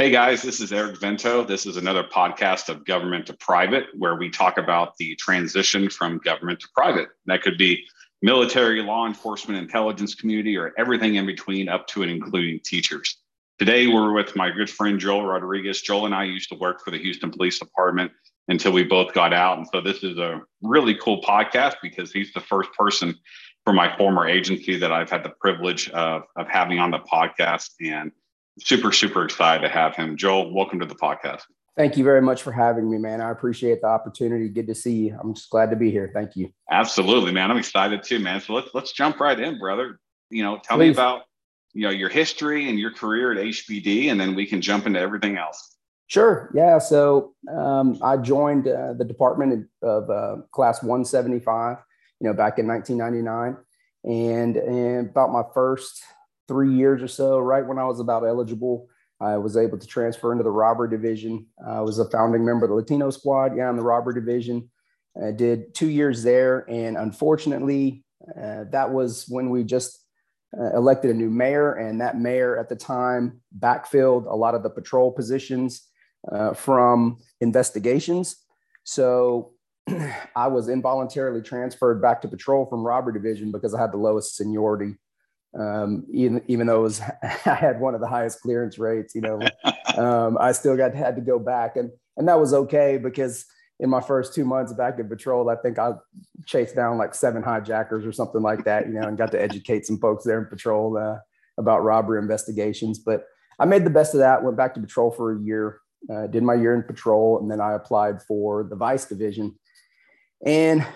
Hey guys, this is Eric Vento. This is another podcast of Government to Private, where we talk about the transition from government to private. That could be military, law enforcement, intelligence community, or everything in between, up to and including teachers. Today, we're with my good friend Joel Rodriguez. Joel and I used to work for the Houston Police Department until we both got out. And so this is a really cool podcast because he's the first person from my former agency that I've had the privilege of, of having on the podcast. And super, super excited to have him. Joel, welcome to the podcast. Thank you very much for having me, man. I appreciate the opportunity. Good to see you. I'm just glad to be here. Thank you. Absolutely, man. I'm excited too, man. So let's let's jump right in, brother. You know, tell Please. me about you know your history and your career at HPD, and then we can jump into everything else. Sure. Yeah. So um, I joined uh, the Department of uh, Class 175, you know, back in 1999, and and about my first three years or so, right when I was about eligible, I was able to transfer into the robber division. I was a founding member of the Latino squad, yeah, in the robber division. I did two years there, and unfortunately, uh, that was when we just uh, elected a new mayor, and that mayor at the time backfilled a lot of the patrol positions uh, from investigations. So I was involuntarily transferred back to patrol from robber division because I had the lowest seniority um, even even though was I had one of the highest clearance rates, you know, um, I still got had to go back, and and that was okay because in my first two months back in patrol, I think I chased down like seven hijackers or something like that, you know, and got to educate some folks there in patrol uh, about robbery investigations. But I made the best of that. Went back to patrol for a year, uh, did my year in patrol, and then I applied for the vice division, and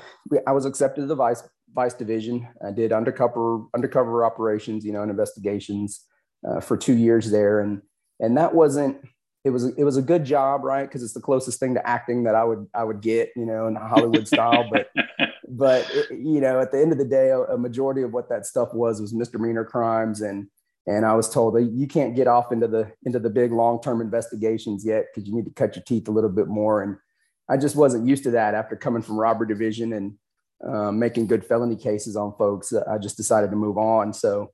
I was accepted to the vice Vice Division. I did undercover undercover operations, you know, and investigations uh, for two years there, and and that wasn't. It was it was a good job, right? Because it's the closest thing to acting that I would I would get, you know, in Hollywood style. But but it, you know, at the end of the day, a, a majority of what that stuff was was misdemeanor crimes, and and I was told that you can't get off into the into the big long term investigations yet because you need to cut your teeth a little bit more. And I just wasn't used to that after coming from robber division and um, making good felony cases on folks, uh, I just decided to move on. So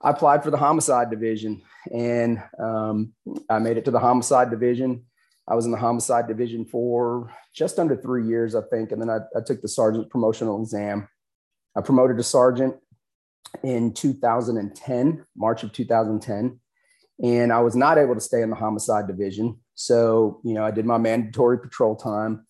I applied for the homicide division and um, I made it to the homicide division. I was in the homicide division for just under three years, I think. And then I, I took the sergeant promotional exam. I promoted to sergeant in 2010, March of 2010. And I was not able to stay in the homicide division. So, you know, I did my mandatory patrol time,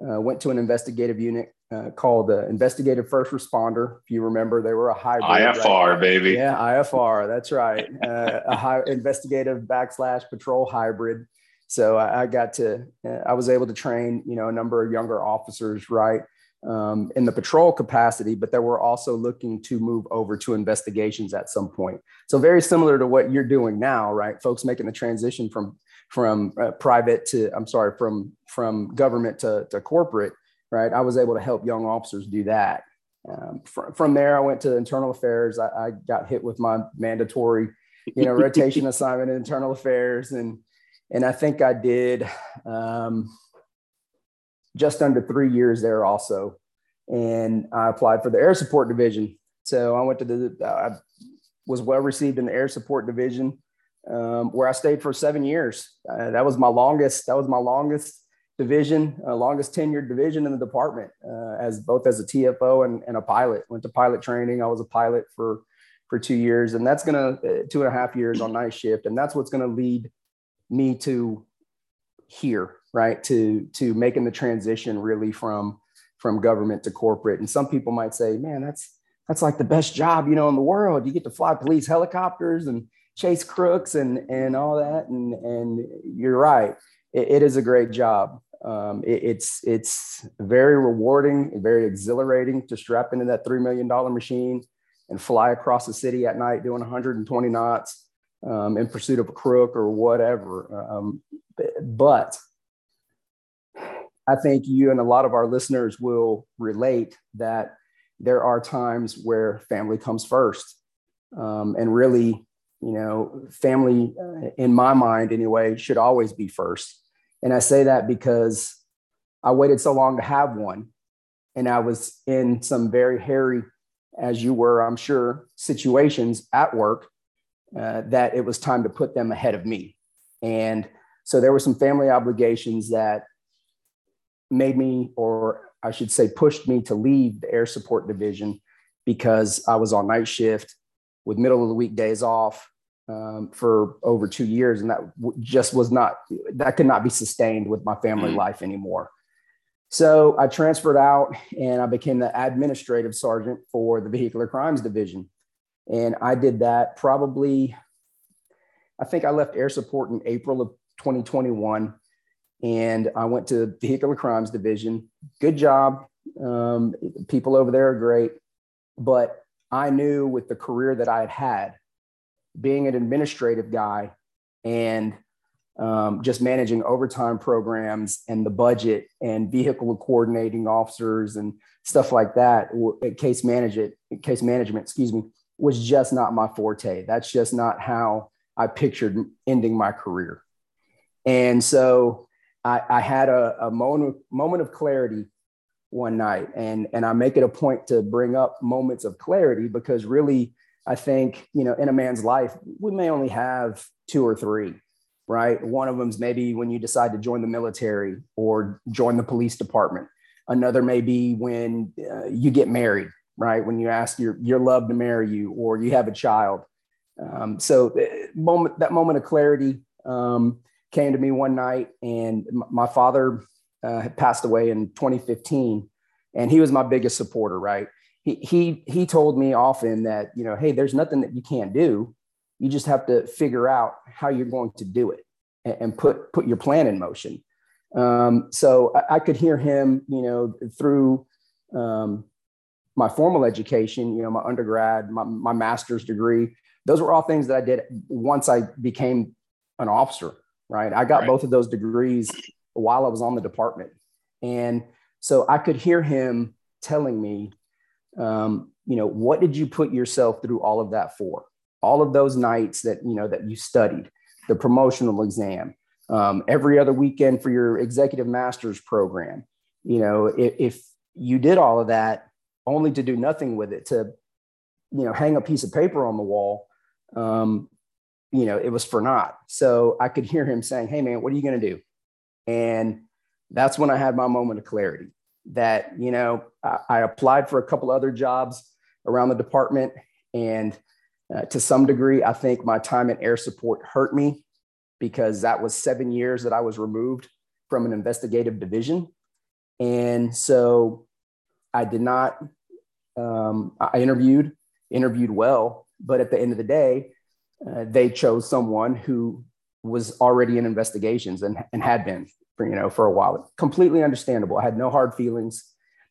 uh, went to an investigative unit uh, called the Investigative First Responder. If you remember, they were a hybrid. IFR, right? baby. Yeah, IFR. That's right. Uh, a high investigative backslash patrol hybrid. So I, I got to, uh, I was able to train, you know, a number of younger officers, right, um, in the patrol capacity, but they were also looking to move over to investigations at some point. So very similar to what you're doing now, right? Folks making the transition from from uh, private to, I'm sorry, from from government to, to corporate right? I was able to help young officers do that. Um, fr- from there, I went to internal affairs. I, I got hit with my mandatory, you know, rotation assignment in internal affairs, and and I think I did um, just under three years there also. And I applied for the air support division. So I went to the, I was well received in the air support division, um, where I stayed for seven years. Uh, that was my longest. That was my longest division, uh, longest tenured division in the department, uh, as both as a TFO and, and, a pilot. Went to pilot training. I was a pilot for for two years, and that's gonna uh, two and a half years on night shift, and that's what's gonna lead me to here, right? To to making the transition really from from government to corporate. And some people might say, man, that's that's like the best job you know in the world. You get to fly police helicopters and chase crooks and and all that, and and you're right. it, it is a great job. Um, it, it's it's very rewarding and very exhilarating to strap into that three million dollar machine and fly across the city at night doing 120 knots um, in pursuit of a crook or whatever. Um, but I think you and a lot of our listeners will relate that there are times where family comes first, um, and really, you know, family, uh, in my mind anyway, should always be first and I say that because I waited so long to have one. And I was in some very hairy, as you were, I'm sure, situations at work uh, that it was time to put them ahead of me. And so there were some family obligations that made me, or I should say, pushed me to leave the air support division because I was on night shift with middle of the week days off um, for over two years. And that just was not, that could not be sustained with my family mm-hmm. life anymore. So I transferred out and I became the administrative sergeant for the vehicular crimes division. And I did that probably, I think I left air support in April of 2021. And I went to vehicular crimes division. Good job. Um, people over there are great. But I knew with the career that I had had, being an administrative guy and um, just managing overtime programs and the budget and vehicle coordinating officers and stuff like that, case management, case management, excuse me, was just not my forte. That's just not how I pictured ending my career. And so I, I had a, a moment, moment of clarity one night, and and I make it a point to bring up moments of clarity because really, I think you know, in a man's life, we may only have two or three right? One of them is maybe when you decide to join the military or join the police department. Another may be when uh, you get married, right? When you ask your your love to marry you, or you have a child. Um, so uh, moment that moment of clarity um, came to me one night, and my father uh, had passed away in 2015, and he was my biggest supporter, right? He he he told me often that you know, hey, there's nothing that you can't do you just have to figure out how you're going to do it and, and put put your plan in motion. Um, so I, I, could hear him, you know, through um, my formal education, you know, my undergrad, my, my master's degree. Those were all things that I did once I became an officer. Right, I got right. both of those degrees while I was on the department, and so I could hear him telling me, um, you know, what did you put yourself through all of that for? all of those nights that you know that you studied the promotional exam um, every other weekend for your executive master's program. You know if, if you did all of that only to do nothing with it to you know hang a piece of paper on the wall um, you know it was for naught. So i could hear him saying hey man what are you going to do? And that's when i had my moment of clarity that you know I, applied for a couple other jobs around the department and uh, to some degree, I think my time in air support hurt me because that was seven years that I was removed from an investigative division. And so I did not, um, I interviewed, interviewed well, but at the end of the day, uh, they chose someone who was already in investigations and, and had been for, you know, for a while. Completely understandable. I had no hard feelings,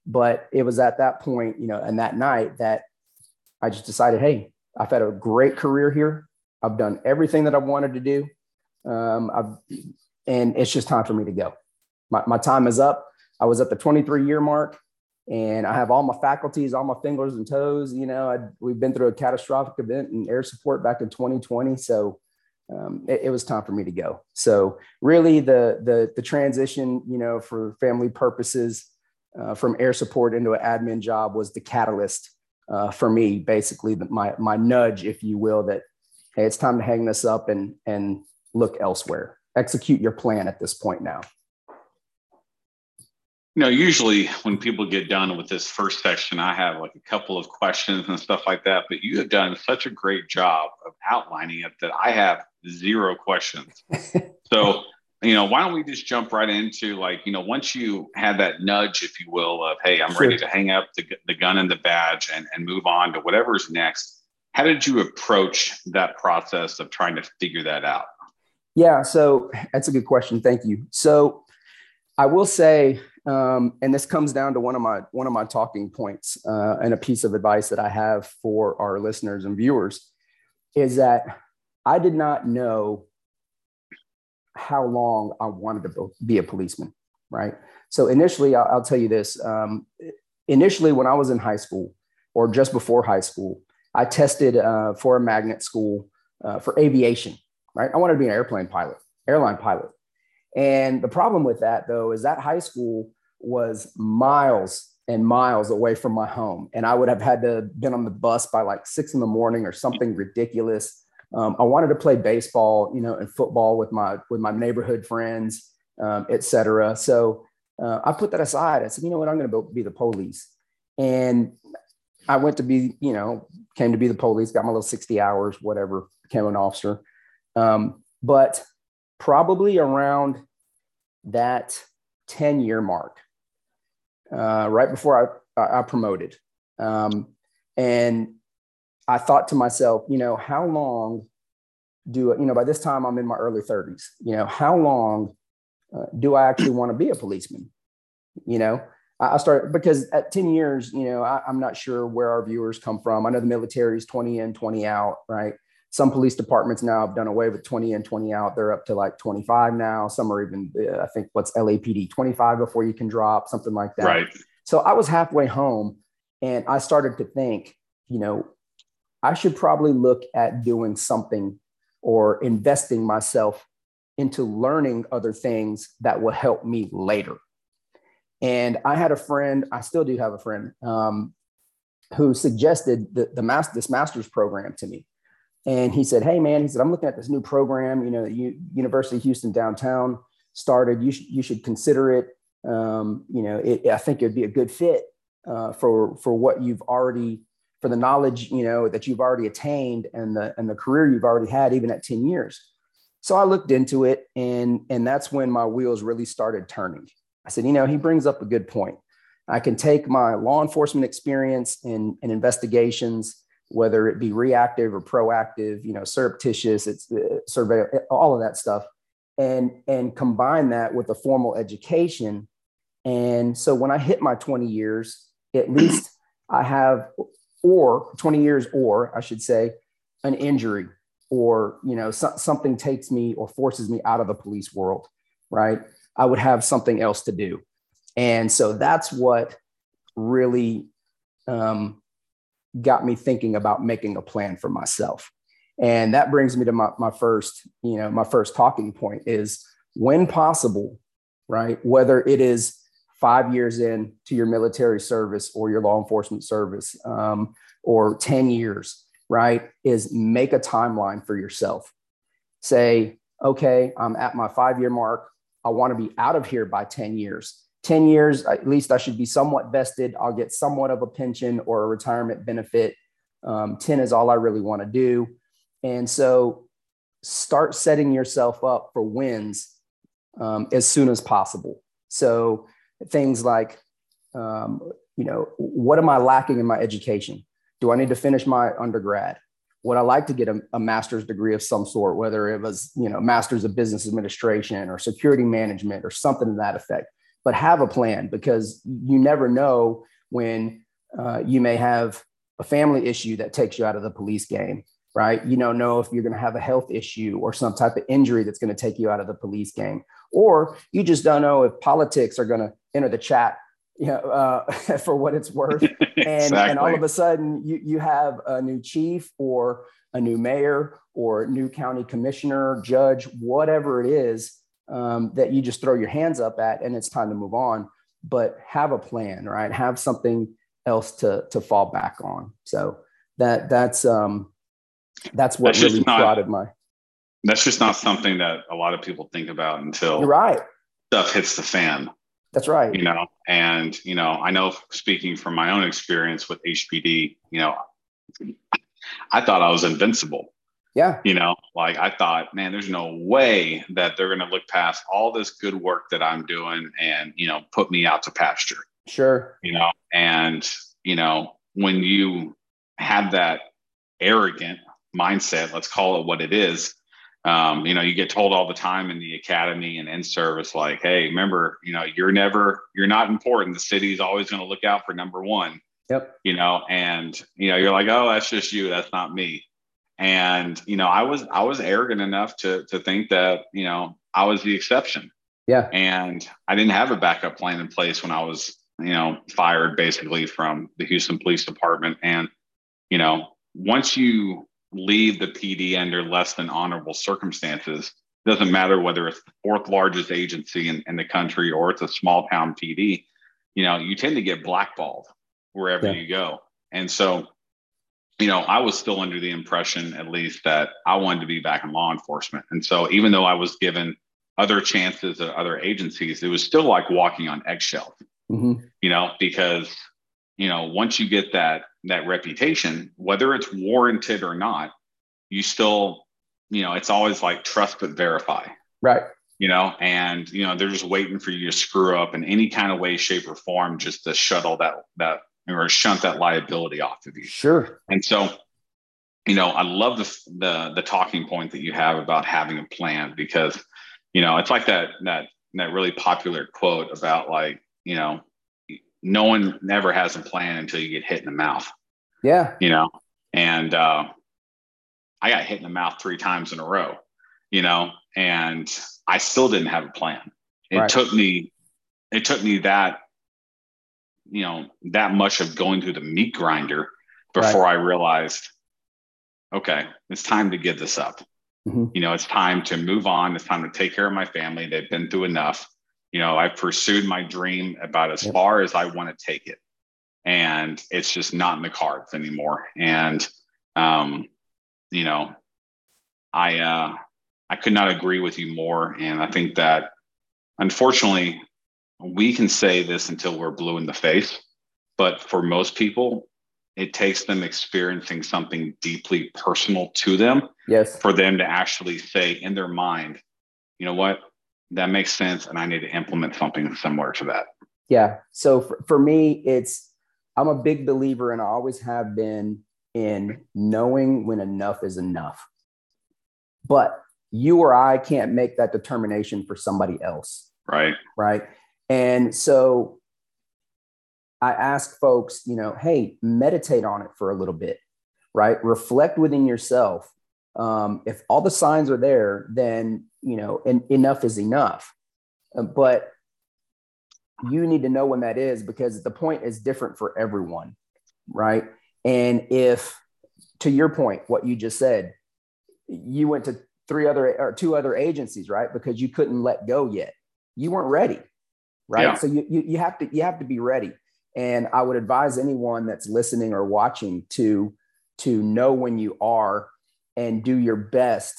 but it was at that point, you know, and that night that I just decided, hey, I've had a great career here. I've done everything that I wanted to do. Um, I've, and it's just time for me to go. My, my time is up. I was at the 23 year mark and I have all my faculties, all my fingers and toes. You know, I'd, we've been through a catastrophic event in air support back in 2020. So um, it, it, was time for me to go. So really the, the, the transition, you know, for family purposes uh, from air support into an admin job was the catalyst uh, for me, basically my my nudge, if you will, that hey, it's time to hang this up and and look elsewhere. Execute your plan at this point now. You know, usually when people get done with this first section, I have like a couple of questions and stuff like that. But you have done such a great job of outlining it that I have zero questions. so you know, why don't we just jump right into like, you know, once you had that nudge, if you will, of, hey, I'm sure. ready to hang up the, the gun and the badge and, and move on to whatever's next. How did you approach that process of trying to figure that out? Yeah, so that's a good question. Thank you. So I will say, um, and this comes down to one of my one of my talking points uh, and a piece of advice that I have for our listeners and viewers is that I did not know how long I wanted to be a policeman, right? So initially, I'll, I'll tell you this. Um, initially, when I was in high school or just before high school, I tested uh, for a magnet school uh, for aviation, right? I wanted to be an airplane pilot, airline pilot. And the problem with that, though, is that high school was miles and miles away from my home. And I would have had to been on the bus by like six in the morning or something ridiculous Um, I wanted to play baseball, you know, and football with my with my neighborhood friends, um, et cetera. So uh, I put that aside. I said, you know what, I'm going to be the police. And I went to be, you know, came to be the police, got my little 60 hours, whatever, became an officer. Um, but probably around that 10 year mark, uh, right before I, I promoted. Um, and I thought to myself, you know, how long do, you know, by this time I'm in my early 30s, you know, how long uh, do I actually want to be a policeman? You know, I started because at 10 years, you know, I, am not sure where our viewers come from. I know the military is 20 in, 20 out, right? Some police departments now have done away with 20 in, 20 out. They're up to like 25 now. Some are even, uh, I think, what's LAPD 25 before you can drop, something like that. Right. So I was halfway home and I started to think, you know, I should probably look at doing something or investing myself into learning other things that will help me later. And I had a friend, I still do have a friend, um, who suggested the, the master, this master's program to me. And he said, Hey, man, he said, I'm looking at this new program, you know, U- University of Houston downtown started. You, sh- you should consider it. Um, you know, it, I think it'd be a good fit uh, for, for what you've already, for the knowledge, you know, that you've already attained and the, and the career you've already had, even at 10 years. So I looked into it and, and that's when my wheels really started turning. I said, you know, he brings up a good point. I can take my law enforcement experience in, in investigations, whether it be reactive or proactive, you know, surreptitious, it's uh, survey, all of that stuff, and and combine that with a formal education. And so when I hit my 20 years, at least I have, or 20 years, or I should say, an injury or you know so, something takes me or forces me out of the police world right i would have something else to do and so that's what really um, got me thinking about making a plan for myself and that brings me to my, my first you know my first talking point is when possible right whether it is five years in to your military service or your law enforcement service um, or 10 years right, is make a timeline for yourself. Say, okay, I'm at my five year mark. I want to be out of here by 10 years. 10 years, at least I should be somewhat vested. I'll get somewhat of a pension or a retirement benefit. Um, 10 is all I really want to do. And so start setting yourself up for wins um, as soon as possible. So things like, um, you know, what am I lacking in my education? Do I need to finish my undergrad? Would I like to get a, a, master's degree of some sort, whether it was, you know, master's of business administration or security management or something to that effect? But have a plan because you never know when uh, you may have a family issue that takes you out of the police game, right? You don't know if you're going to have a health issue or some type of injury that's going to take you out of the police game, or you just don't know if politics are going to enter the chat you know, uh, for what it's worth. And, exactly. and all of a sudden you, you have a new chief or a new mayor or new county commissioner, judge, whatever it is um, that you just throw your hands up at and it's time to move on. But have a plan, right? Have something else to, to fall back on. So that that's um, that's what that's really not, prodded my. That's just not something that a lot of people think about until You're right. stuff hits the fan. That's right. You know, and you know, I know speaking from my own experience with HPD, you know, I thought I was invincible. Yeah. You know, like I thought, man, there's no way that they're going to look past all this good work that I'm doing and, you know, put me out to pasture. Sure. You know, and, you know, when you have that arrogant mindset, let's call it what it is, um, you know, you get told all the time in the academy and in service, like, hey, remember, you know, you're never, you're not important. The city's always going to look out for number one. Yep. You know, and you know, you're like, oh, that's just you. That's not me. And you know, I was I was arrogant enough to to think that you know I was the exception. Yeah. And I didn't have a backup plan in place when I was you know fired basically from the Houston Police Department. And you know, once you leave the PD under less than honorable circumstances. Doesn't matter whether it's the fourth largest agency in, in the country or it's a small town PD. You know, you tend to get blackballed wherever yeah. you go. And so, you know, I was still under the impression, at least, that I wanted to be back in law enforcement. And so, even though I was given other chances at other agencies, it was still like walking on eggshells, mm-hmm. you know, because, you know, once you get that that reputation, whether it's warranted or not, you still, you know, it's always like trust but verify. Right. You know, and you know, they're just waiting for you to screw up in any kind of way, shape, or form just to shuttle that that or shunt that liability off of you. Sure. And so, you know, I love the the the talking point that you have about having a plan because, you know, it's like that that that really popular quote about like, you know, no one never has a plan until you get hit in the mouth. Yeah. You know, and uh, I got hit in the mouth three times in a row, you know, and I still didn't have a plan. It right. took me, it took me that, you know, that much of going through the meat grinder before right. I realized, okay, it's time to give this up. Mm-hmm. You know, it's time to move on. It's time to take care of my family. They've been through enough you know i've pursued my dream about as yep. far as i want to take it and it's just not in the cards anymore and um you know i uh i could not agree with you more and i think that unfortunately we can say this until we're blue in the face but for most people it takes them experiencing something deeply personal to them yes. for them to actually say in their mind you know what? That makes sense and i need to implement something similar to that. Yeah. So for, for me it's i'm a big believer and i always have been in knowing when enough is enough. But you or i can't make that determination for somebody else. Right. Right and so i ask folks you know hey meditate on it for a little bit right reflect within yourself um, if all the signs are there then you know, and enough is enough. Uh, but you need to know when that is because the point is different for everyone, right? And if, to your point, what you just said, you went to three other or two other agencies, right? Because you couldn't let go yet. You weren't ready, right? Yeah. So you, you you have to you have to be ready. And I would advise anyone that's listening or watching to to know when you are and do your best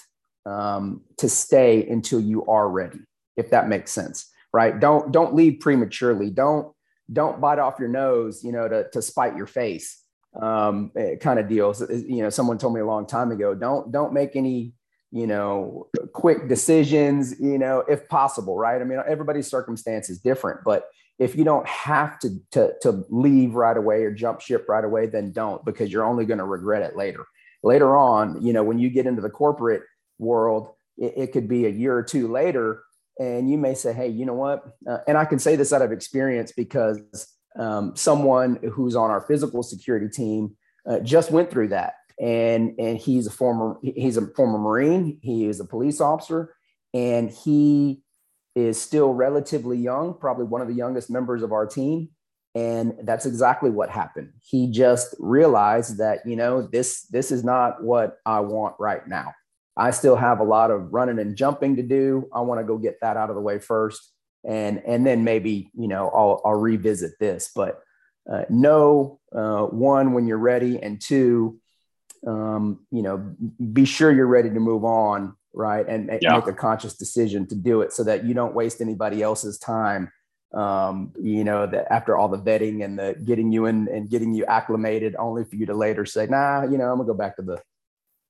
um, to stay until you are ready, if that makes sense, right? Don't don't leave prematurely. Don't don't bite off your nose, you know, to to spite your face, um, eh, kind of deals. You know, someone told me a long time ago, don't don't make any you know quick decisions you know if possible right? I mean everybody's circumstance is different but if you don't have to to, to leave right away or jump ship right away then don't because you're only going to regret it later. Later on you know when you get into the corporate world, it, it could be a year or two later, and you may say, "Hey, you know what?" Uh, and I can say this out of experience because um, someone who's on our physical security team uh, just went through that, and and he's a former he's a former Marine. He is a police officer, and he is still relatively young, probably one of the youngest members of our team. And that's exactly what happened. He just realized that, you know, this this is not what I want right now. I still have a lot of running and jumping to do. I want to go get that out of the way first, and and then maybe you know I'll I'll revisit this. But uh, know uh, one when you're ready, and two, um, you know, be sure you're ready to move on, right, and, yeah. make a conscious decision to do it, so that you don't waste anybody else's time. Um, you know, that after all the vetting and the getting you in and getting you acclimated, only for you to later say, nah, you know, I'm gonna go back to the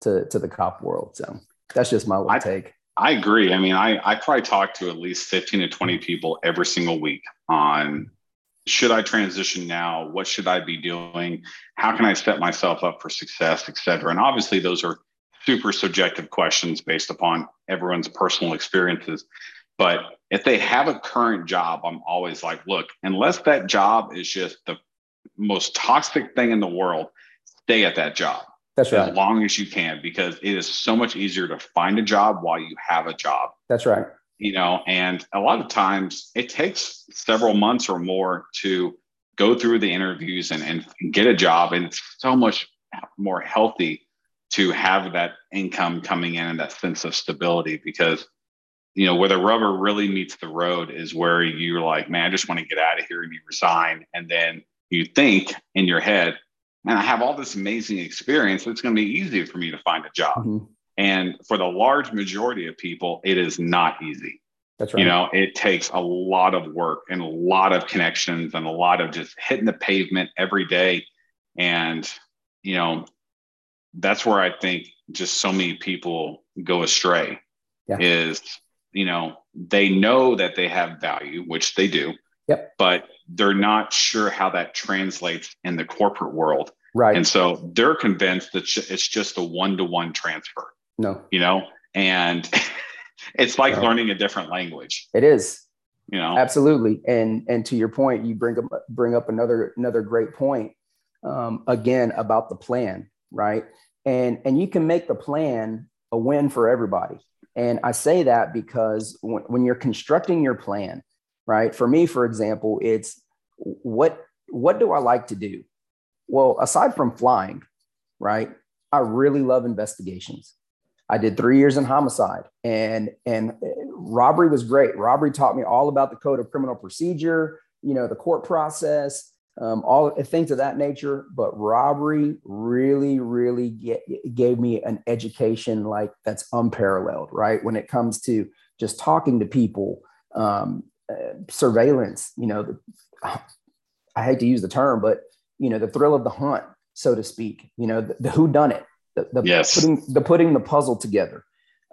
to to the cop world. So that's just my little I, take. I agree. I mean, I I probably talk to at least 15 to 20 people every single week on should I transition now? What should I be doing? How can I set myself up for success, et cetera? And obviously, those are super subjective questions based upon everyone's personal experiences. But if they have a current job, I'm always like, look, unless that job is just the most toxic thing in the world, stay at that job. That's right. As long as you can, because it is so much easier to find a job while you have a job. That's right. You know, and a lot of times it takes several months or more to go through the interviews and, and get a job. And it's so much more healthy to have that income coming in and that sense of stability because you know where the rubber really meets the road is where you're like man i just want to get out of here and you resign and then you think in your head man, I have all this amazing experience. It's going to be easy for me to find a job. Mm-hmm. And for the large majority of people, it is not easy. That's right. You know, it takes a lot of work and a lot of connections and a lot of just hitting the pavement every day. And, you know, that's where I think just so many people go astray yeah. is, you know, they know that they have value, which they do. Yep. But they're not sure how that translates in the corporate world. Right. And so they're convinced that it's just a one to one transfer. No. You know, and it's like no. learning a different language. It is. You know, absolutely. And and to your point, you bring up bring up another another great point. Um, again about the plan, right? And and you can make the plan a win for everybody. And I say that because when, when you're constructing your plan, right? For me, for example, it's what what do I like to do? Well, aside from flying, right? I really love investigations. I did three years in homicide, and and robbery was great. Robbery taught me all about the code of criminal procedure, you know, the court process, um, all things of that nature. But robbery really, really get, gave me an education like that's unparalleled, right? When it comes to just talking to people, um, uh, surveillance. You know, the, I hate to use the term, but you know, the thrill of the hunt, so to speak. You know, the, the who done it the, the yes. putting the putting the puzzle together.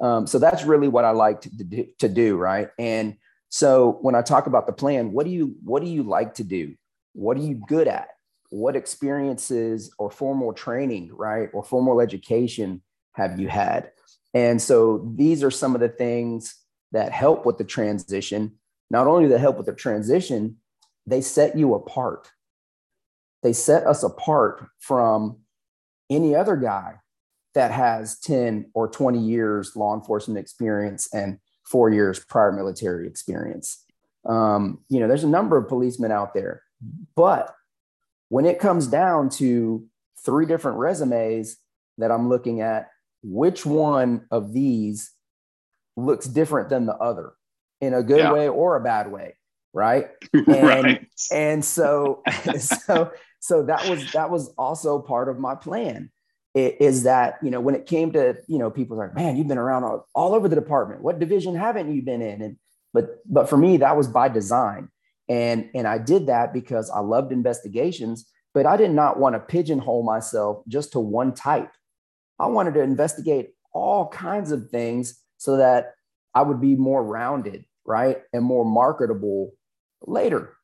Um, so that's really what I like to, do, to do, right? And so when I talk about the plan, what do you what do you like to do? What are you good at? What experiences or formal training, right, or formal education have you had? And so these are some of the things that help with the transition. Not only that help with the transition, they set you apart. They set us apart from any other guy that has 10 or 20 years law enforcement experience and four years prior military experience. Um, you know, there's a number of policemen out there, but when it comes down to three different resumes that I'm looking at, which one of these looks different than the other in a good yeah. way or a bad way? Right. And, right. and so, so, so that was, that was also part of my plan is that you know when it came to you know people like man you've been around all, all over the department. What division haven't you been in? And but but for me that was by design. And and i did that because i loved investigations but i did not want to pigeonhole myself just to one type. I wanted to investigate all kinds of things so that i would be more rounded right and more marketable later.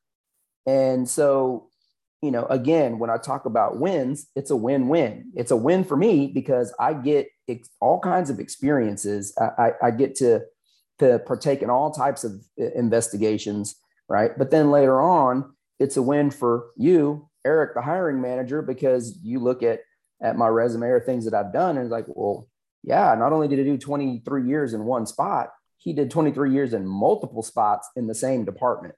And so you know, again, when I talk about wins, it's a win-win. It's a win for me because I get ex- all kinds of experiences. I, I, I, get to to partake in all types of uh, investigations, right? But then later on, it's a win for you, Eric, the hiring manager, because you look at at my resume or things that I've done and it's like, well, yeah, not only did he do 23 years in one spot, he did 23 years in multiple spots in the same department.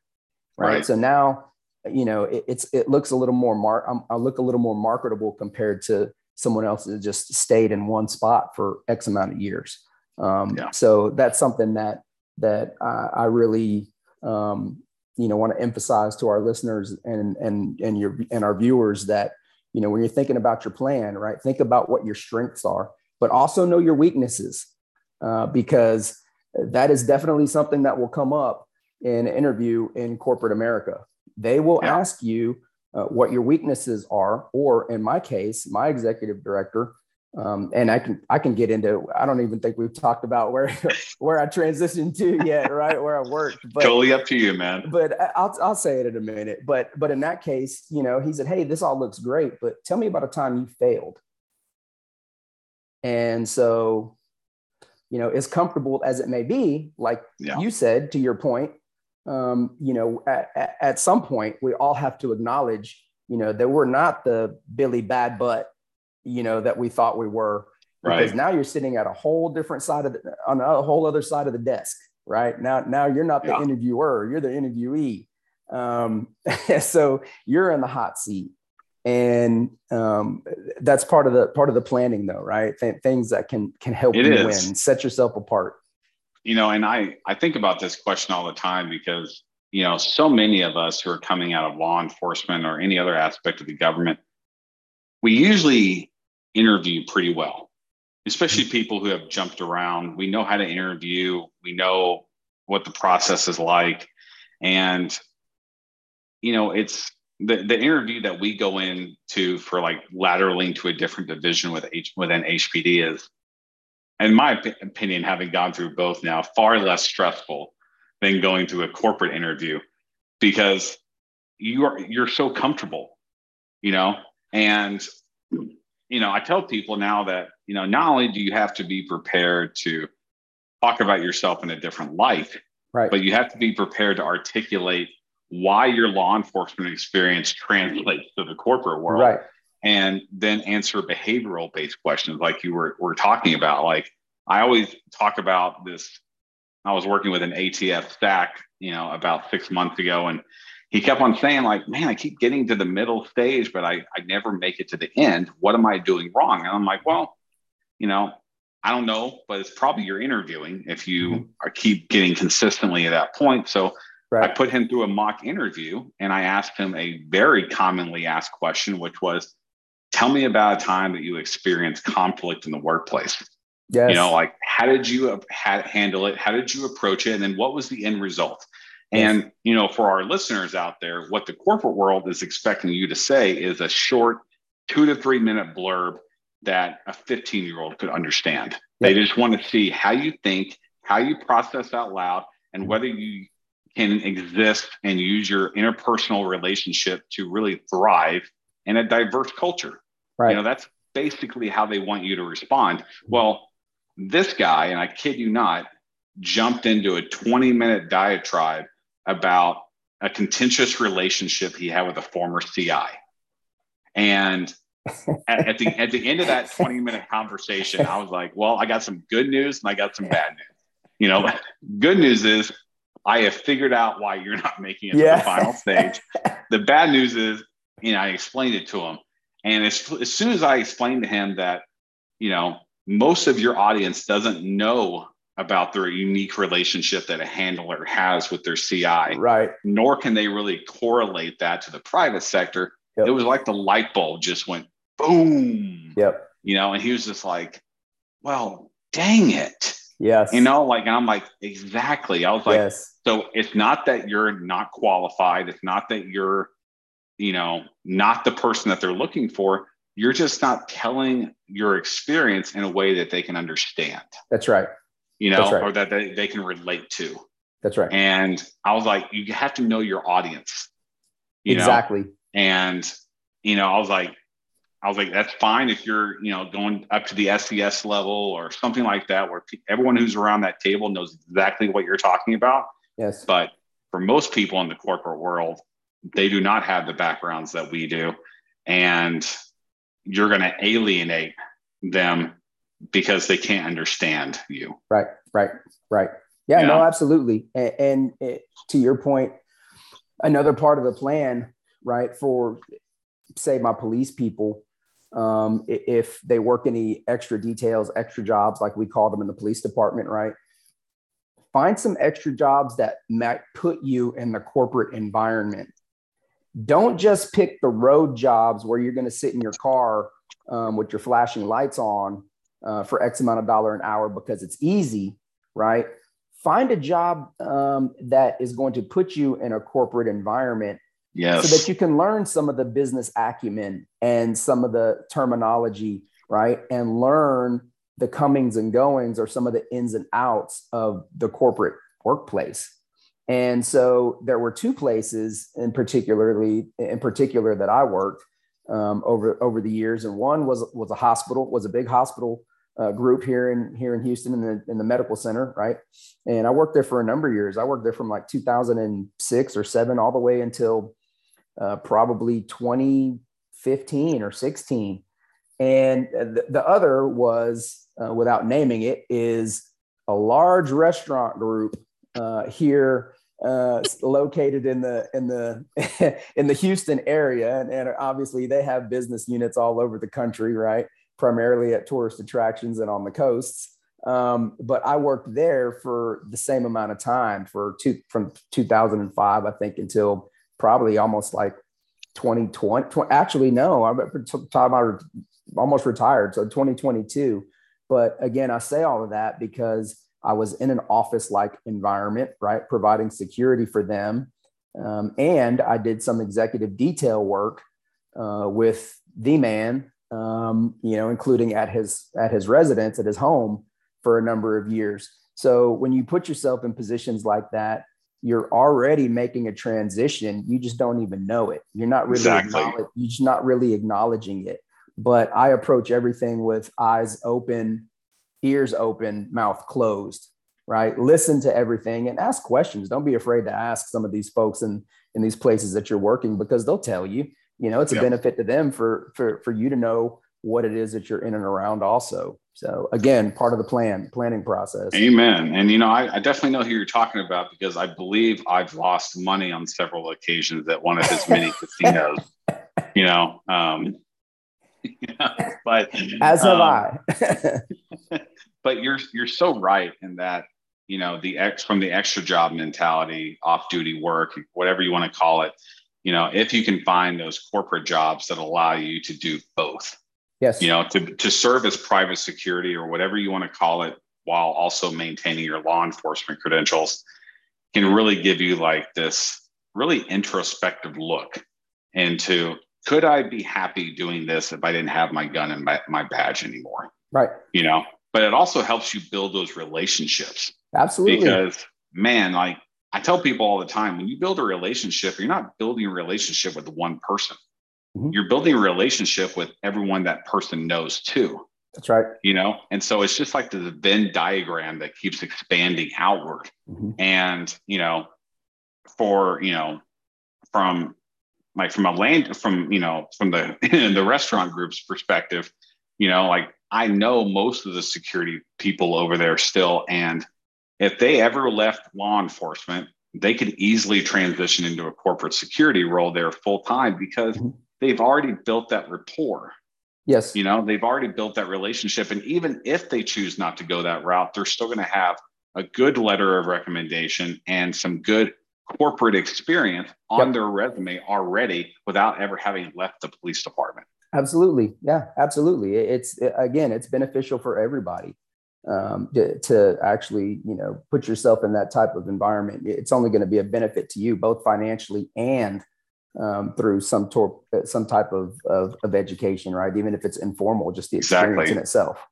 Right. right. So now you know, it, it's it looks a little more mar- um, I look a little more marketable compared to someone else that just stayed in one spot for X amount of years. Um, yeah. So that's something that that I, I really um, you know want to emphasize to our listeners and and and your and our viewers that you know when you're thinking about your plan, right? Think about what your strengths are, but also know your weaknesses uh, because that is definitely something that will come up in an interview in corporate America. They will yeah. ask you uh, what your weaknesses are, or in my case, my executive director, um, and I can I can get into. I don't even think we've talked about where where I transitioned to yet, right? Where I worked. But, totally up to you, man. But I'll I'll say it in a minute. But but in that case, you know, he said, "Hey, this all looks great, but tell me about a time you failed." And so, you know, as comfortable as it may be, like yeah. you said, to your point, um, you know, at, at, some point we all have to acknowledge, you know, that we're not the Billy Bad Butt, you know, that we thought we were. Because right. now you're sitting at a whole different side of the, on a whole other side of the desk, right? Now, now you're not the yeah. interviewer, you're the interviewee. Um, so you're in the hot seat. And um, that's part of the part of the planning, though, right? Th- things that can can help it you is. win, set yourself apart you know, and I I think about this question all the time because you know so many of us who are coming out of law enforcement or any other aspect of the government, we usually interview pretty well, especially mm-hmm. people who have jumped around. We know how to interview, we know what the process is like. And, you know, it's the, the interview that we go into for like lateraling to a different division with H, within HPD is, in my opinion, having gone through both now, far less stressful than going to a corporate interview because you are you're so comfortable, you know, and you know, I tell people now that, you know, not only do you have to be prepared to talk about yourself in a different light, right. but you have to be prepared to articulate why your law enforcement experience translates to the corporate world. Right. And then answer behavioral based questions like you were, were talking about. Like I always talk about this. I was working with an ATF stack, you know, about six months ago, and he kept on saying like man i keep getting to the middle stage but i i never make it to the end what am i doing wrong and i'm like well you know i don't know but it's probably you're interviewing if you mm-hmm. are keep getting consistently at that point so right. i put him through a mock interview and i asked him a very commonly asked question which was tell me about a time that you experienced conflict in the workplace. Yes. you know like how did you handle it? How did you approach it? And then what was the end result? And you know, for our listeners out there, what the corporate world is expecting you to say is a short two to three minute blurb that a 15 year old could understand. They just want to see how you think, how you process out loud, and mm-hmm. whether you can exist and use your interpersonal relationship to really thrive in a diverse culture. Right. You know, that's basically how they want you to respond. Well, this guy, and I kid you not, jumped into a 20 minute diatribe about a contentious relationship he had with a former CI. And at, at, the at the end of that 20 minute conversation, I was like, well, I got some good news and I got some bad news. You know, good news is I have figured out why you're not making it yeah. to the final stage. The bad news is, you know, I explained it to him. And as, as soon as I explained to him that, you know, most of your audience doesn't know about their unique relationship that a handler has with their CI. Right. Nor can they really correlate that to the private sector. Yep. It was like the light bulb just went boom. Yep. You know, and he was just like, well, dang it. Yes. You know, like, I'm like, exactly. I was like, yes. so it's not that you're not qualified. It's not that you're, you know, not the person that they're looking for. You're just not telling your experience in a way that they can understand. That's right you know, right. or that they, they can relate to. That's right. And I was like, you have to know your audience. You exactly. Know? And, you know, I was like, I was like, that's fine if you're, you know, going up to the SES level or something like that, where everyone who's around that table knows exactly what you're talking about. Yes. But for most people in the corporate world, they do not have the backgrounds that we do. And you're going to alienate them because they can't understand you. Right, right, right. Yeah, yeah. no, absolutely. And, and it, to your point, another part of the plan, right, for say my police people, um, if they work any extra details, extra jobs, like we call them in the police department, right? Find some extra jobs that might put you in the corporate environment. Don't just pick the road jobs where you're going to sit in your car um, with your flashing lights on uh, for X amount of dollar an hour because it's easy, right? Find a job um, that is going to put you in a corporate environment yes. so that you can learn some of the business acumen and some of the terminology, right? And learn the comings and goings or some of the ins and outs of the corporate workplace. And so there were two places in particularly in particular that I worked um, over over the years, and one was was a hospital, was a big hospital uh, group here in here in Houston in the in the medical center, right? And I worked there for a number of years. I worked there from like 2006 or seven all the way until uh, probably 2015 or 16. And the, the other was, uh, without naming it, is a large restaurant group uh, here uh, located in the in the in the Houston area, and, and, obviously they have business units all over the country, right? primarily at tourist attractions and on the coasts. Um, but I worked there for the same amount of time for two, from 2005, I think, until probably almost like 2020. Actually, no, I'm time I almost retired, so 2022. But again, I say all of that because I was in an office like environment, right, providing security for them. Um, and I did some executive detail work uh, with the man, um, you know, including at his at his residence at his home for a number of years. So when you put yourself in positions like that, you're already making a transition. You just don't even know it. You're not really exactly. you're just not really acknowledging it. But I approach everything with eyes open, ears open, mouth closed. Right. Listen to everything and ask questions. Don't be afraid to ask some of these folks in in these places that you're working because they'll tell you. You know, it's a yep. benefit to them for for for you to know what it is that you're in and around also. So again, part of the plan, planning process. Amen. And you know, I, I, definitely know who you're talking about because I believe I've lost money on several occasions at one of his many casinos. You know, um, but as have um, I. but you're you're so right in that you know the ex from the extra job mentality, off duty work, whatever you want to call it. You know, if you can find those corporate jobs that allow you to do both Yes. You know, to, to serve as private security or whatever you want to call it, while also maintaining your law enforcement credentials, can really give you like this really introspective look into could I be happy doing this if I didn't have my gun and my, my badge anymore? Right. You know, but it also helps you build those relationships. Absolutely. Because man, like I tell people all the time, when you build a relationship, you're not building a relationship with one person. Mm-hmm. You're building a relationship with everyone that person knows too. That's right. You know, and so it's just like the Venn diagram that keeps expanding outward. Mm-hmm. And, you know, for, you know, from like from a land from, you know, from the the restaurant group's perspective, you know, like I know most of the security people over there still. And if they ever left law enforcement, they could easily transition into a corporate security role there full time because mm-hmm they've already built that rapport. Yes. You know, they've already built that relationship. And even if they choose not to go that route, they're still going to have a good letter of recommendation and some good corporate experience on yep. their resume already without ever having left the police department. Absolutely. Yeah, absolutely. It's again, it's beneficial for everybody um, to, to actually, you know, put yourself in that type of environment. It's only going to be a benefit to you, both financially and um, through some tor- some type of, of, of education, right? Even if it's informal, just the experience exactly. in itself.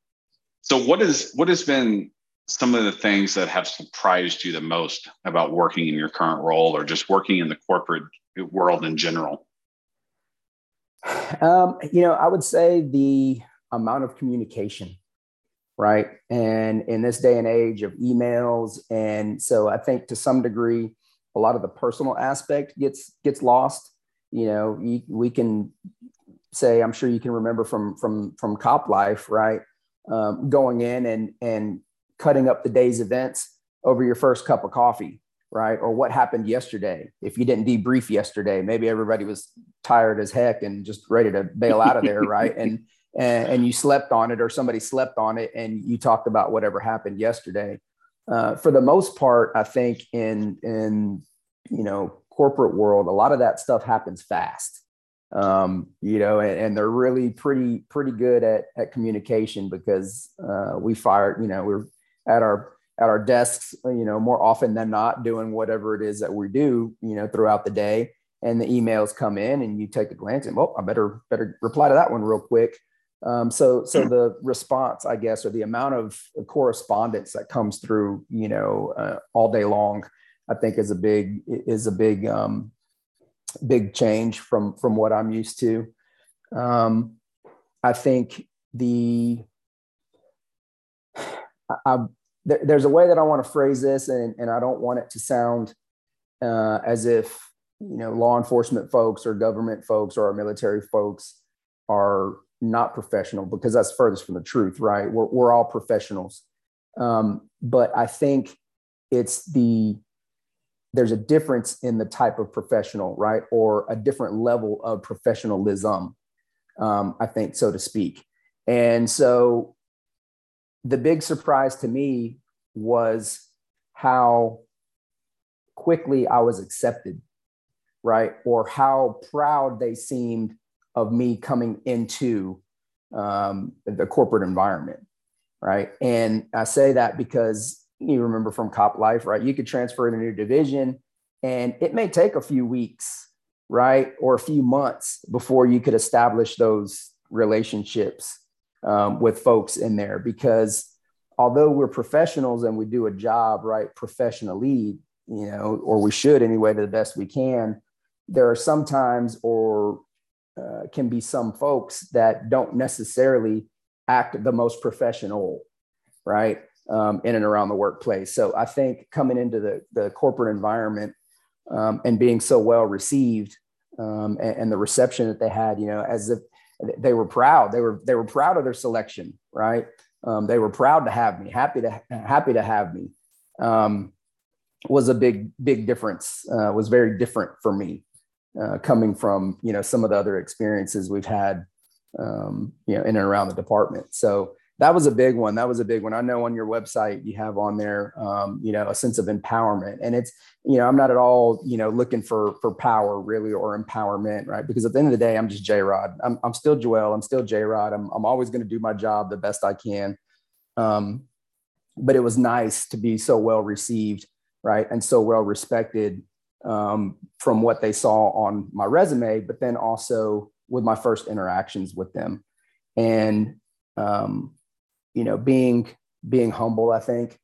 So, what is what has been some of the things that have surprised you the most about working in your current role, or just working in the corporate world in general? Um, you know, I would say the amount of communication, right? And in this day and age of emails, and so I think to some degree a lot of the personal aspect gets gets lost. You know, we can say, I'm sure you can remember from from from cop life, right? Um, going in and and cutting up the day's events over your first cup of coffee, right? Or what happened yesterday. If you didn't debrief yesterday, maybe everybody was tired as heck and just ready to bail out of there, right? And, and and you slept on it, or somebody slept on it, and you talked about whatever happened yesterday uh, for the most part, I think in in you know corporate world, a lot of that stuff happens fast. Um, you know, and, and, they're really pretty pretty good at at communication because uh, we fire. You know, we're at our at our desks. You know, more often than not, doing whatever it is that we do. You know, throughout the day, and the emails come in, and you take a glance and well, I better better reply to that one real quick. Um, so, so hmm. the response, I guess, or the amount of correspondence that comes through, you know, uh, all day long, I think is a big is a big um, big change from from what I'm used to. Um, I think the I, I, there, there's a way that I want to phrase this, and and I don't want it to sound uh, as if you know law enforcement folks or government folks or our military folks are not professional because that's furthest from the truth, right? We're, we're all professionals. Um, but I think it's the, there's a difference in the type of professional, right? Or a different level of professionalism, um, I think, so to speak. And so the big surprise to me was how quickly I was accepted right? Or how proud they seemed of me coming into um, the corporate environment, right? And I say that because you remember from cop life, right? You could transfer in a new division and it may take a few weeks, right? Or a few months before you could establish those relationships um, with folks in there because although we're professionals and we do a job right professionally you know or we should anyway to the best we can there are sometimes or uh, can be some folks that don't necessarily act the most professional right um, in and around the workplace. So i think coming into the, the corporate environment um, and being so well received um, and, and, the reception that they had you know as if they were proud they were they were proud of their selection right um, they were proud to have me, happy to happy to have me. Um, was a big big difference. Uh, was very different for me, uh, coming from you know some of the other experiences we've had, um, you know, in and around the department. So that was a big one. That was a big one. I know on your website you have on there, um, you know, a sense of empowerment, and it's, you know, I'm not at all, you know, looking for for power really or empowerment, right? Because at the end of the day, I'm just J Rod. I'm, I'm still Joel. I'm still J Rod. I'm I'm always going to do my job the best I can. Um, but it was nice to be so well received, right, and so well respected um, from what they saw on my resume, but then also with my first interactions with them, and um, you know being being humble i think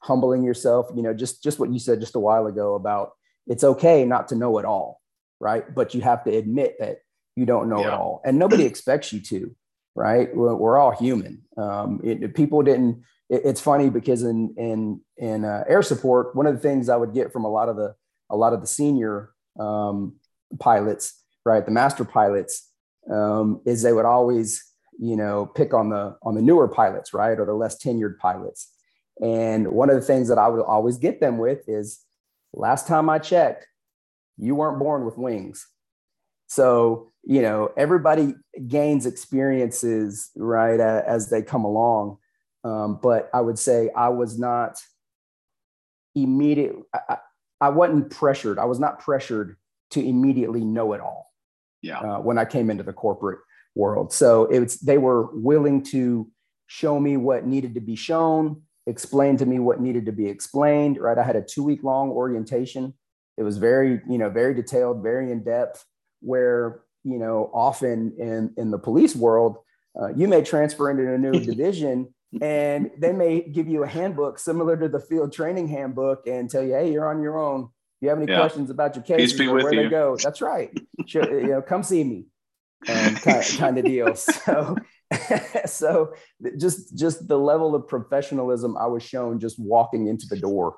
humbling yourself you know just just what you said just a while ago about it's okay not to know it all right? But you have to admit that you don't know yeah. it all and nobody expects you to right? We're, we're all human. Um, it, people didn't it, it's funny because in in in uh, air support one of the things i would get from a lot of the a lot of the senior um, pilots right the master pilots um, is they would always you know pick on the on the newer pilots right or the less tenured pilots. And one of the things that i would always get them with is last time i checked you weren't born with wings. So you know everybody gains experiences right as they come along. Um, but i would say i was not immediate I, I wasn't pressured. I was not pressured to immediately know it all yeah. uh, when i came into the corporate world. So it's they were willing to show me what needed to be shown, explain to me what needed to be explained. Right, I had a two week long orientation. It was very you know very detailed, very in depth. Where you know often in in the police world, uh, you may transfer into a new division. And they may give you a handbook similar to the field training handbook and tell you, hey, you're on your own. If you have any yeah. questions about your case where you. they go, that's right. you know, come see me um, kind, kind of deal. So, so just just the level of professionalism I was shown just walking into the door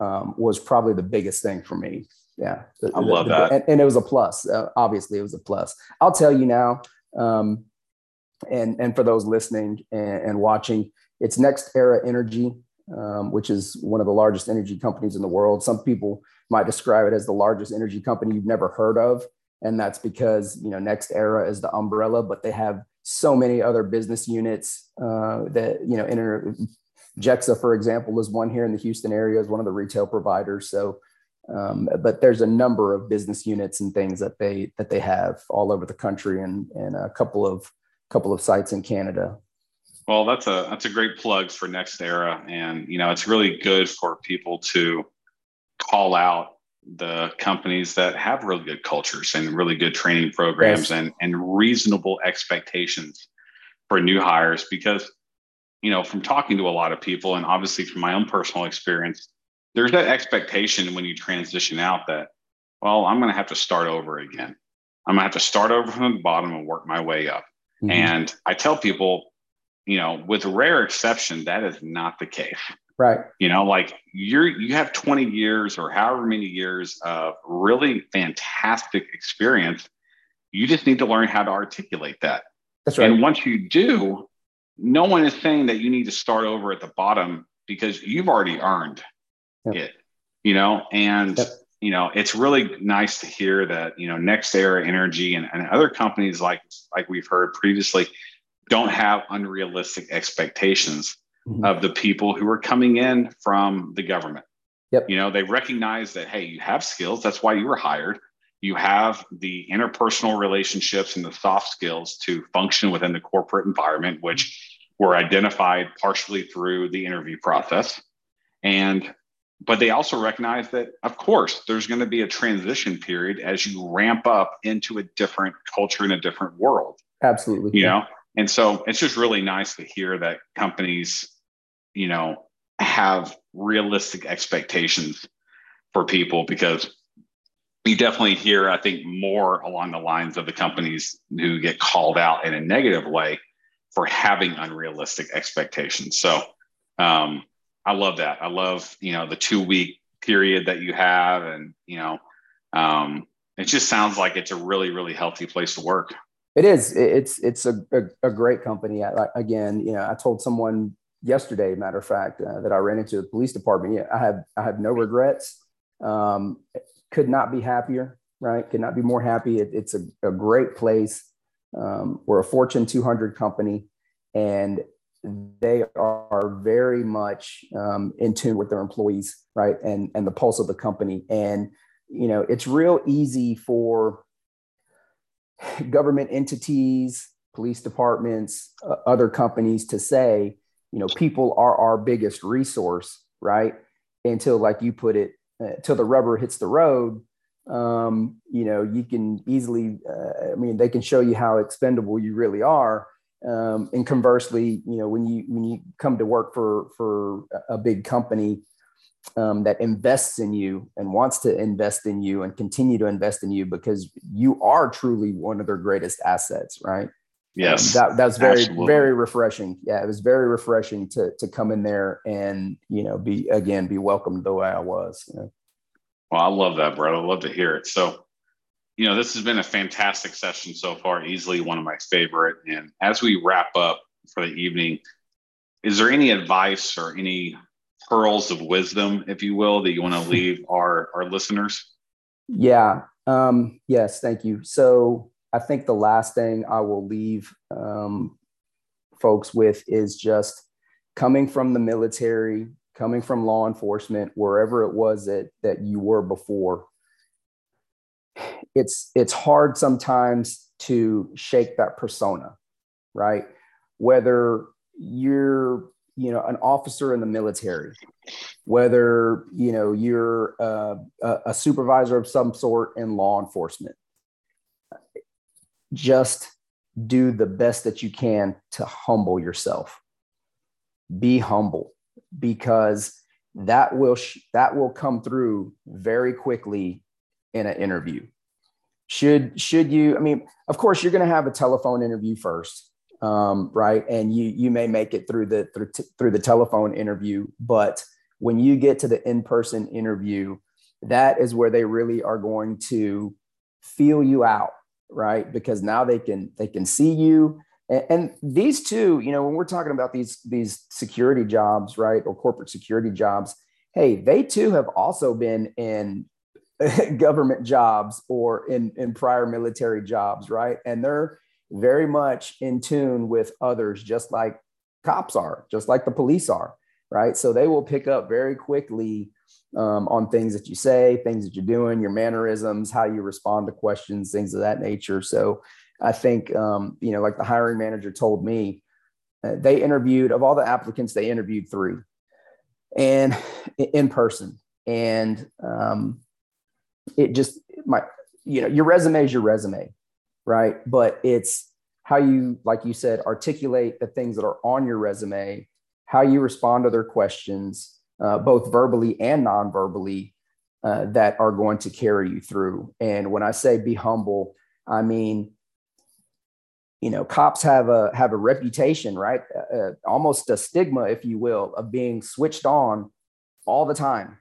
um, was probably the biggest thing for me. Yeah, the, I love the, that, and, and, it was a plus. Uh, obviously, it was a plus. I'll tell you now, um, and and for those listening and, and watching, it's NextEra Energy, um, which is one of the largest energy companies in the world. Some people might describe it as the largest energy company you've never heard of and that's because you know NextEra is the umbrella but they have so many other business units uh, that you know inter- Gexa for example is one here in the houston area is one of the retail providers. So um, but there's a number of business units and things that they that they have all over the country and and a couple of couple of sites in canada. Well that's a that's a great plug for NextEra and you know it's really good for people to call out the companies that have really good cultures and really good training programs yes. and, and reasonable expectations for new hires because you know from talking to a lot of people and obviously from my own personal experience there's that expectation when you transition out that well i'm going to have to start over again i'm going to have to start over from the bottom and work my way up mm-hmm. and i tell people you know with rare exception that is not the case Right. You know, like you're you have 20 years or however many years of really fantastic experience. You just need to learn how to articulate that. That's right. And once you do, no one is saying that you need to start over at the bottom because you've already earned yep. it. You know, and yep. you know, it's really nice to hear that, you know, NextEra Energy and, and other companies like like we've heard previously don't have unrealistic expectations mm-hmm. of the people who are coming in from the government. Yep. You know, they recognize that, hey, you have skills. That's why you were hired. you have the interpersonal relationships and the soft skills to function within the corporate environment, which were identified partially through the interview process. And but they also recognize that of course there's going to be a transition period as you ramp up into a different culture in a different world absolutely you know and so it's just really nice to hear that companies you know have realistic expectations for people because you definitely hear, I think, more along the lines of the companies who get called out in a negative way for having unrealistic expectations. So um, I love that. I love, you know, the two week period that you have. And, you know, um, it just sounds like it's a really, really healthy place to work. It is. It's it's a, a, a great company. I, again, you know, I told someone yesterday, matter of fact, uh, that I ran into the police department. Yeah, I have I have no regrets. Um, could not be happier, right? Could not be more happy. It, it's a, a, great place. Um, we're a Fortune 200 company, and they are very much um, in tune with their employees, right? And and the pulse of the company. And you know, it's real easy for government entities, police departments, uh, other companies to say, you know, people are our biggest resource, right? Until, like you put it, uh, till the rubber hits the road, um, you know, you can easily, uh, I mean, they can show you how expendable you really are. Um, and conversely, you know, when you when you come to work for for a big company um, that invests in you and wants to invest in you and continue to invest in you because you are truly one of their greatest assets, right? Yes, um, that that's very absolutely. very refreshing. Yeah, it was very refreshing to to come in there and you know be again be welcomed the way I was. You know? Well, I love that, bro. I love to hear it. So, you know, this has been a fantastic session so far. Easily one of my favorite. And as we wrap up for the evening, is there any advice or any pearls of wisdom, if you will, that you want to leave our our listeners? Yeah. Um, yes. Thank you. So I think the last thing I will leave um, folks with is just coming from the military, coming from law enforcement, wherever it was that that you were before. It's it's hard sometimes to shake that persona, right? Whether you're you know an officer in the military whether you know you're uh, a, a supervisor of some sort in law enforcement just do the best that you can to humble yourself. Be humble because that will sh- that will come through very quickly in an interview. Should should you? I mean, of course, you're going to have a telephone interview first, um, right? And you you may make it through the through, t- through the telephone interview, but when you get to the in person interview, that is where they really are going to feel you out right? Because now they can they can see you. And, and these two, you know, when we're talking about these these security jobs, right, or corporate security jobs, hey, they too have also been in government jobs or in in prior military jobs, right? And they're very much in tune with others, just like cops are, just like the police are, right? So they will pick up very quickly um, on things that you say, things that you're doing, your mannerisms, how you respond to questions, things of that nature. So I think, um, you know, like the hiring manager told me, uh, they interviewed, of all the applicants, they interviewed three and in person. And um, it just, my, you know, your resume is your resume, right? But it's how you, like you said, articulate the things that are on your resume, how you respond to their questions, uh, both verbally and non-verbally, uh, that are going to carry you through. And when I say be humble, I mean, you know, cops have a have a reputation, right? Uh, uh, almost a stigma, if you will, of being switched on all the time.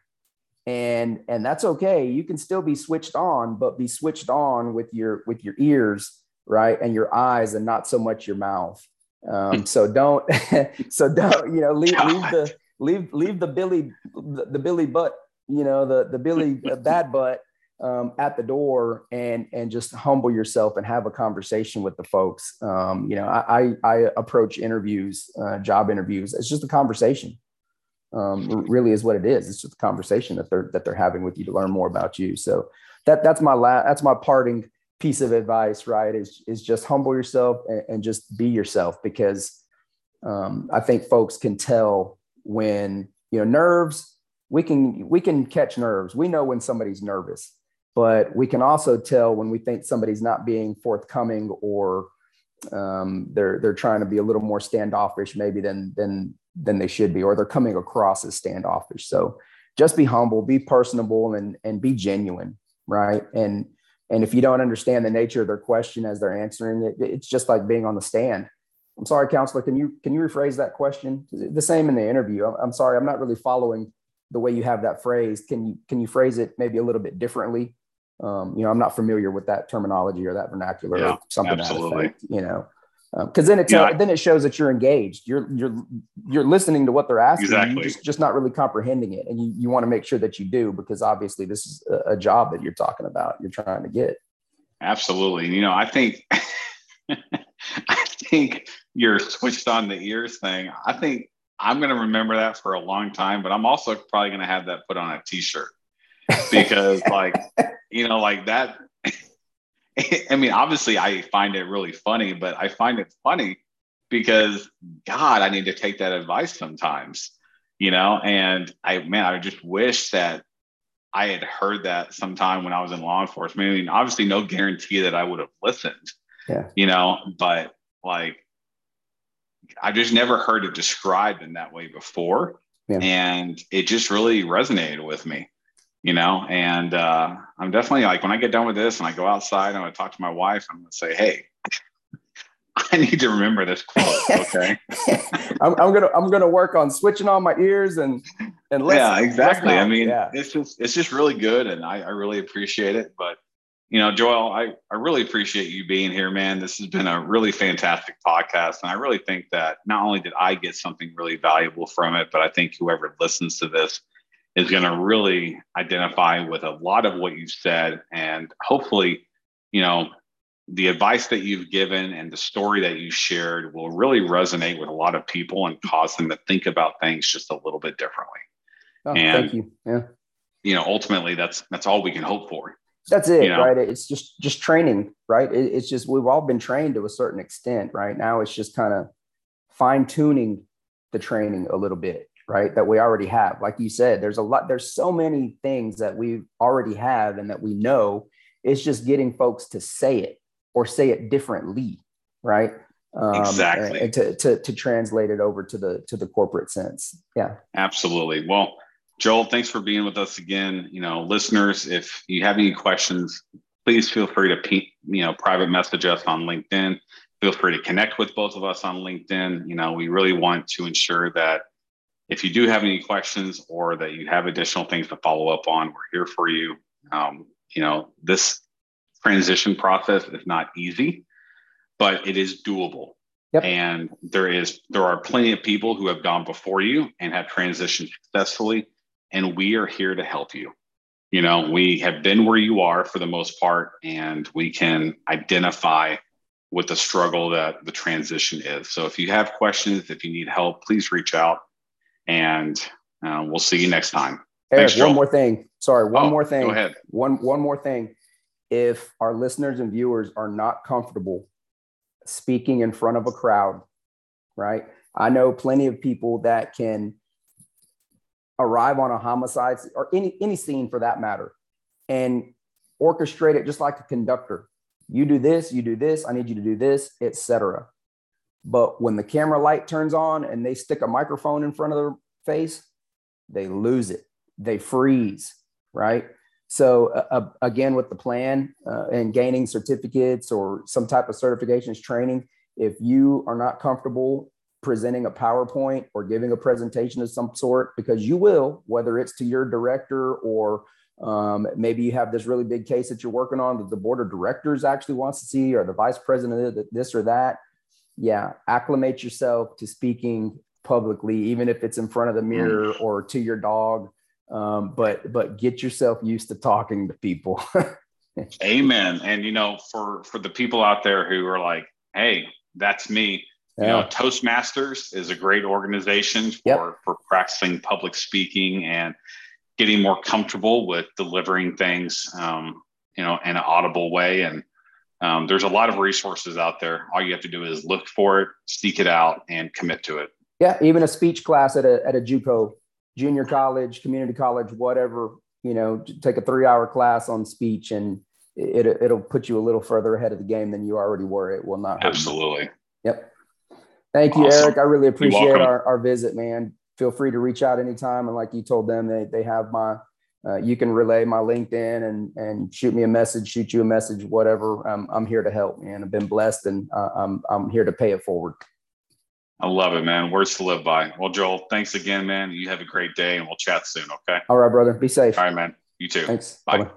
And and that's okay. You can still be switched on, but be switched on with your with your ears, right, and your eyes, and not so much your mouth. Um, so don't so don't you know leave, leave the leave leave the Billy the, Billy butt, you know, the the Billy bad butt um, at the door and and just humble yourself and have a conversation with the folks. Um, you know, I, I, I approach interviews, uh, job interviews. It's just a conversation. um, really is what it is. It's just a conversation that they're that they're having with you to learn more about you. So that that's my la- that's my parting piece of advice, right? Is is just humble yourself and, and just be yourself because um, I think folks can tell when you know nerves. We can we can catch nerves. We know when somebody's nervous, but we can also tell when we think somebody's not being forthcoming or um, they're they're trying to be a little more standoffish maybe than than than they should be, or they're coming across as standoffish. So just be humble, be personable, and and be genuine, right? And and if you don't understand the nature of their question as they're answering it, it's just like being on the stand. I'm sorry, counselor. Can you can you rephrase that question? The same in the interview. I'm sorry, I'm not really following the way you have that phrased. Can you can you phrase it maybe a little bit differently? Um, you know, I'm not familiar with that terminology or that vernacular yeah, or something absolutely. Effect, you know, because um, then it's yeah. then it shows that you're engaged. You're you're you're listening to what they're asking. Exactly. You're just just not really comprehending it, and you you want to make sure that you do because obviously this is a, a job that you're talking about. You're trying to get. Absolutely. You know, I think I think you're switched on the ears thing. I think I'm going to remember that for a long time, but I'm also probably going to have that put on a T-shirt because, like, you know, like that I mean, obviously, I find it really funny, but I find it funny because God, I need to take that advice sometimes, you know. And I, man, I just wish that I had heard that sometime when I was in law enforcement. I mean, obviously, no guarantee that I would have listened, yeah, you know, but like, I've just never heard it described in that way before, yeah. and it just really resonated with me you know and uh, i'm definitely like when i get done with this and i go outside i'm going to talk to my wife i'm going to say hey i need to remember this quote okay I'm, I'm, gonna i'm gonna work on switching on my ears and and listen. yeah exactly i mean yeah. it's just it's just really good and I, I really appreciate it but you know joel I, I really appreciate you being here man. This has been a really fantastic podcast and i really think that not only did i get something really valuable from it but i think whoever listens to this is going to really identify with a lot of what you've said and hopefully you know the advice that you've given and the story that you shared will really resonate with a lot of people and cause them to think about things just a little bit differently. Oh, and thank you. Yeah. you know ultimately that's that's all we can hope for that's it you know? right? It's just just training right? It, it's just we've all been trained to a certain extent right? Now it's just kind of fine tuning the training a little bit right that we already have. Like you said there's a lot there's so many things that we already have and that we know. It's just getting folks to say it or say it differently right? Um, exactly. and to, to to translate it over to the to the corporate sense. Yeah. Absolutely. Well joel thanks for being with us again you know listeners if you have any questions please feel free to you know private message us on linkedin feel free to connect with both of us on linkedin you know we really want to ensure that if you do have any questions or that you have additional things to follow up on, we're here for you. Um, you know, this transition process is not easy, but it is doable. Yep. And there is there are plenty of people who have gone before you and have transitioned successfully, and we are here to help you. You know, we have been where you are for the most part, and we can identify what the struggle that the transition is. So if you have questions, if you need help, please reach out and uh, we'll see you next time. Eric, Thanks, one more thing. Sorry, one oh, more thing. Go ahead. One one more thing. If our listeners and viewers are not comfortable speaking in front of a crowd, right? I know plenty of people that can arrive on a homicide or any any scene for that matter and orchestrate it just like a conductor. You do this, you do this, I need you to do this, etc. But when the camera light turns on and they stick a microphone in front of their face, they lose it. They freeze, right? So uh, again, with the plan uh, and gaining certificates or some type of certifications training, if you are not comfortable presenting a PowerPoint or giving a presentation of some sort, because you will, whether it's to your director or um, maybe you have this really big case that you're working on that the board of directors actually wants to see, or the vice president of this or that yeah, acclimate yourself to speaking publicly, even if it's in front of the mirror or to your dog. Um, but but get yourself used to talking to people. Amen. And you know, for for the people out there who are like, "Hey, that's me," Yeah. You know, Toastmasters is a great organization for, yep. for practicing public speaking and getting more comfortable with delivering things, um, you know, in an audible way. And um, there's a lot of resources out there. All you have to do is look for it, seek it out, and commit to it. Yeah, even a speech class at a at a JUCO, junior college, community college, whatever. You know, take a three hour class on speech, and it it'll put you a little further ahead of the game than you already were. It will not. Absolutely. Yep. Thank you, awesome. Eric. I really appreciate our, our visit, man. Feel free to reach out anytime. And like you told them, they, they have my uh, you can relay my LinkedIn and and shoot me a message, shoot you a message, whatever. I'm I'm here to help, man. I've been blessed, and uh, I'm I'm here to pay it forward. I love it, man. Words to live by. Well, Joel, thanks again, man. You have a great day, and we'll chat soon. Okay. All right, brother. Be safe. All right, man. You too. Thanks. Bye. Bye-bye.